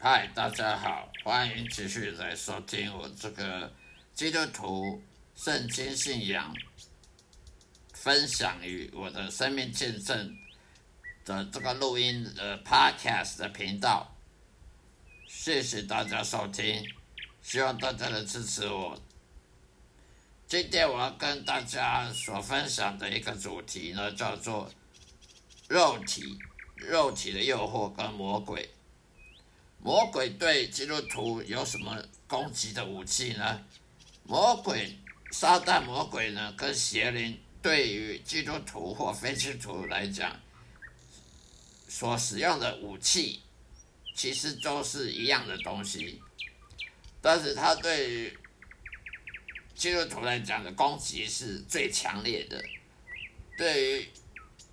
嗨，大家好，欢迎继续来收听我这个基督徒圣经信仰分享与我的生命见证的这个录音的 Podcast 的频道。谢谢大家收听，希望大家的支持我。今天我要跟大家所分享的一个主题呢，叫做肉体。肉体的诱惑跟魔鬼，魔鬼对基督徒有什么攻击的武器呢？魔鬼、撒旦、魔鬼呢，跟邪灵对于基督徒或非基督徒来讲，所使用的武器其实都是一样的东西，但是他对于基督徒来讲的攻击是最强烈的，对于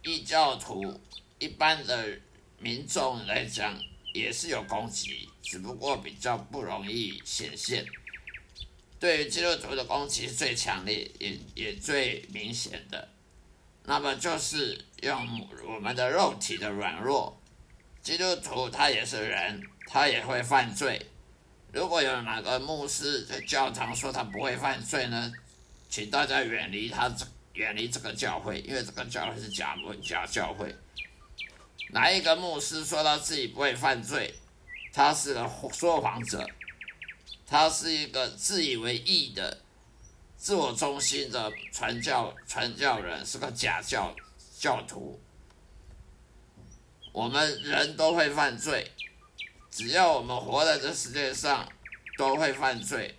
异教徒。一般的民众来讲也是有攻击，只不过比较不容易显现。对于基督徒的攻击最强烈，也也最明显的，那么就是用我们的肉体的软弱。基督徒他也是人，他也会犯罪。如果有哪个牧师在教堂说他不会犯罪呢？请大家远离他这远离这个教会，因为这个教会是假假教会。哪一个牧师说他自己不会犯罪？他是个说谎者，他是一个自以为义的、自我中心的传教传教人，是个假教教徒。我们人都会犯罪，只要我们活在这世界上，都会犯罪，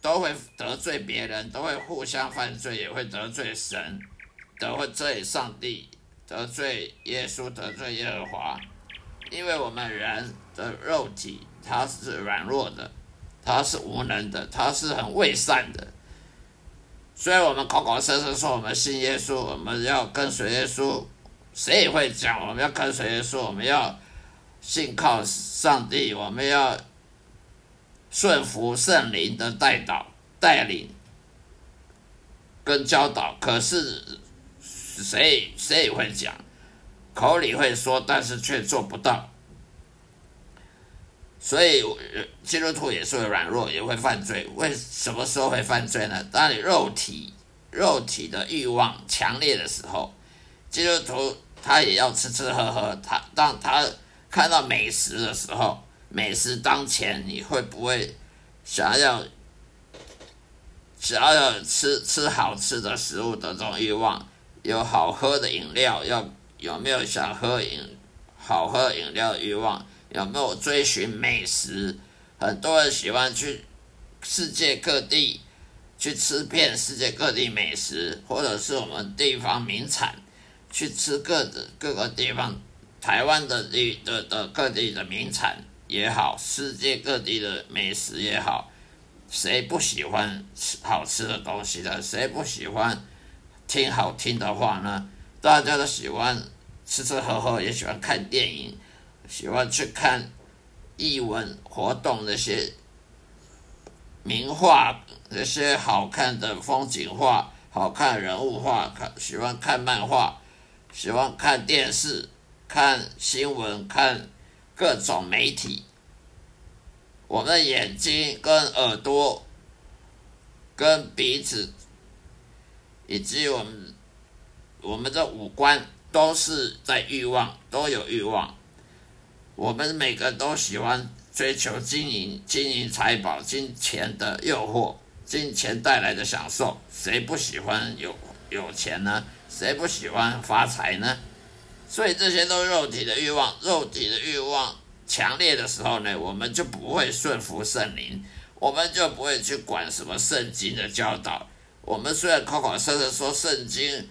都会得罪别人，都会互相犯罪，也会得罪神，得罪上帝。得罪耶稣，得罪耶和华，因为我们人的肉体它是软弱的，它是无能的，它是很伪善的。所以我们口口声声说我们信耶稣，我们要跟随耶稣，谁也会讲我们要跟随耶稣，我们要信靠上帝，我们要顺服圣灵的带导带领跟教导。可是。谁谁也会讲，口里会说，但是却做不到。所以基督徒也是会软弱，也会犯罪。为什么时候会犯罪呢？当你肉体肉体的欲望强烈的时候，基督徒他也要吃吃喝喝。他当他看到美食的时候，美食当前，你会不会想要想要吃吃好吃的食物的这种欲望？有好喝的饮料，要有没有想喝饮好喝饮料的欲望？有没有追寻美食？很多人喜欢去世界各地去吃遍世界各地美食，或者是我们地方名产，去吃各的各个地方台湾的地的的各地的名产也好，世界各地的美食也好，谁不喜欢吃好吃的东西的？谁不喜欢？听好听的话呢，大家都喜欢吃吃喝喝，也喜欢看电影，喜欢去看艺文活动那些名画，那些好看的风景画、好看人物画，看喜欢看漫画，喜欢看电视、看新闻、看各种媒体。我们的眼睛跟耳朵跟鼻子。以及我们我们的五官都是在欲望，都有欲望。我们每个都喜欢追求金银、金银财宝、金钱的诱惑，金钱带来的享受，谁不喜欢有有钱呢？谁不喜欢发财呢？所以这些都是肉体的欲望，肉体的欲望强烈的时候呢，我们就不会顺服圣灵，我们就不会去管什么圣经的教导。我们虽然口口声声说圣经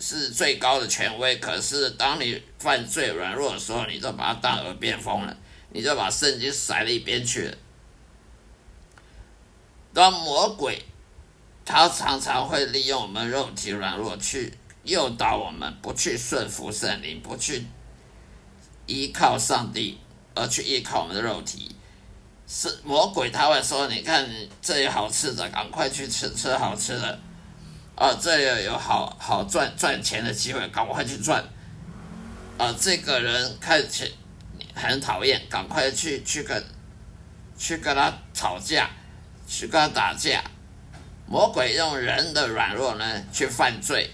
是最高的权威，可是当你犯罪软弱的时候，你就把它当耳边风了，你就把圣经甩了一边去了。当魔鬼他常常会利用我们肉体软弱去诱导我们，不去顺服圣灵，不去依靠上帝，而去依靠我们的肉体。是魔鬼，他会说：“你看这里好吃的，赶快去吃吃好吃的。啊，这里有好好赚赚钱的机会，赶快去赚。啊，这个人看起来很讨厌，赶快去去跟去跟他吵架，去跟他打架。魔鬼用人的软弱呢去犯罪，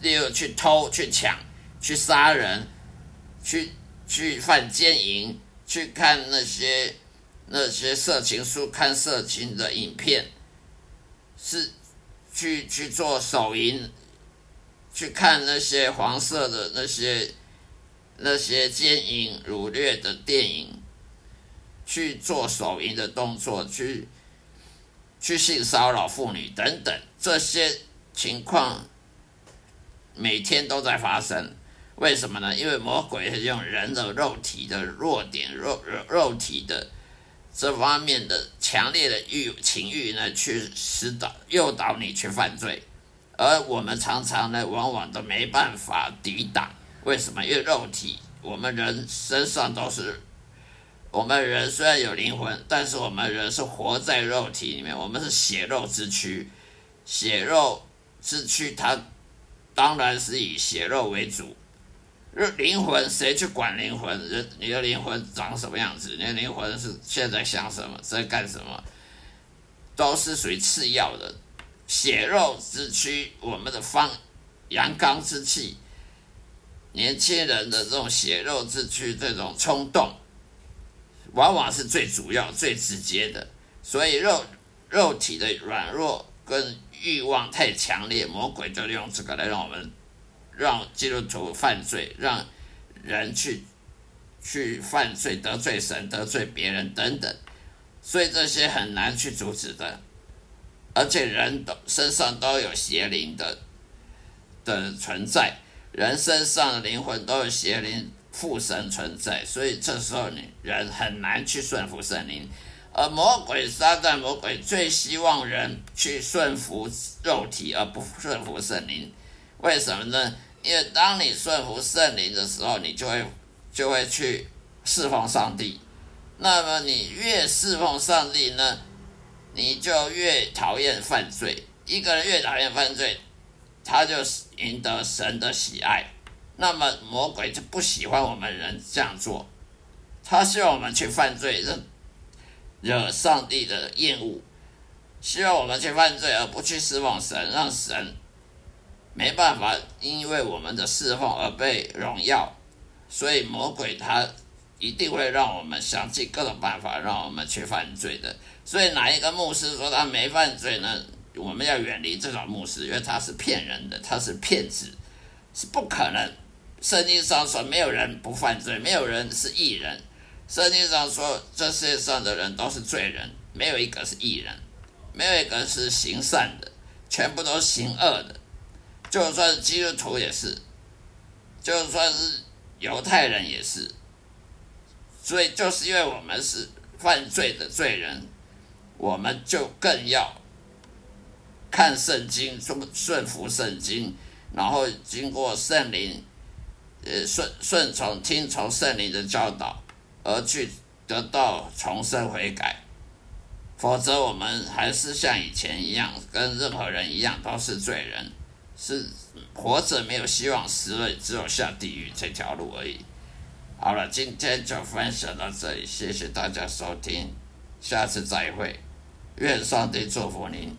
例如去偷、去抢、去杀人、去去犯奸淫、去看那些那些色情书、看色情的影片，是去去做手淫，去看那些黄色的那些那些奸淫掳掠的电影，去做手淫的动作，去。去性骚扰妇女等等这些情况，每天都在发生。为什么呢？因为魔鬼是用人的肉体的弱点、肉肉肉体的这方面的强烈的欲情欲呢，去使导诱导你去犯罪。而我们常常呢，往往都没办法抵挡。为什么？因为肉体，我们人身上都是。我们人虽然有灵魂，但是我们人是活在肉体里面，我们是血肉之躯。血肉之躯，它当然是以血肉为主。灵魂谁去管灵魂？人，你的灵魂长什么样子？你的灵魂是现在想什么，在干什么，都是属于次要的。血肉之躯，我们的方阳刚之气，年轻人的这种血肉之躯，这种冲动。往往是最主要、最直接的，所以肉肉体的软弱跟欲望太强烈，魔鬼就用这个来让我们让基督徒犯罪，让人去去犯罪、得罪神、得罪别人等等，所以这些很难去阻止的，而且人都身上都有邪灵的的存在，人身上的灵魂都有邪灵。附神存在，所以这时候你人很难去顺服圣灵，而魔鬼撒旦魔鬼最希望人去顺服肉体，而不顺服圣灵。为什么呢？因为当你顺服圣灵的时候，你就会就会去侍奉上帝。那么你越侍奉上帝呢，你就越讨厌犯罪。一个人越讨厌犯罪，他就赢得神的喜爱。那么魔鬼就不喜欢我们人这样做，他希望我们去犯罪，惹惹上帝的厌恶，希望我们去犯罪而不去侍奉神，让神没办法因为我们的侍奉而被荣耀，所以魔鬼他一定会让我们想尽各种办法让我们去犯罪的。所以哪一个牧师说他没犯罪呢？我们要远离这种牧师，因为他是骗人的，他是骗子，是不可能。圣经上说，没有人不犯罪，没有人是异人。圣经上说，这世界上的人都是罪人，没有一个是异人，没有一个是行善的，全部都是行恶的。就算是基督徒也是，就算是犹太人也是。所以，就是因为我们是犯罪的罪人，我们就更要看圣经，顺顺服圣经，然后经过圣灵。呃，顺顺从听从圣灵的教导，而去得到重生悔改，否则我们还是像以前一样，跟任何人一样都是罪人，是活着没有希望，死了只有下地狱这条路而已。好了，今天就分享到这里，谢谢大家收听，下次再会，愿上帝祝福您。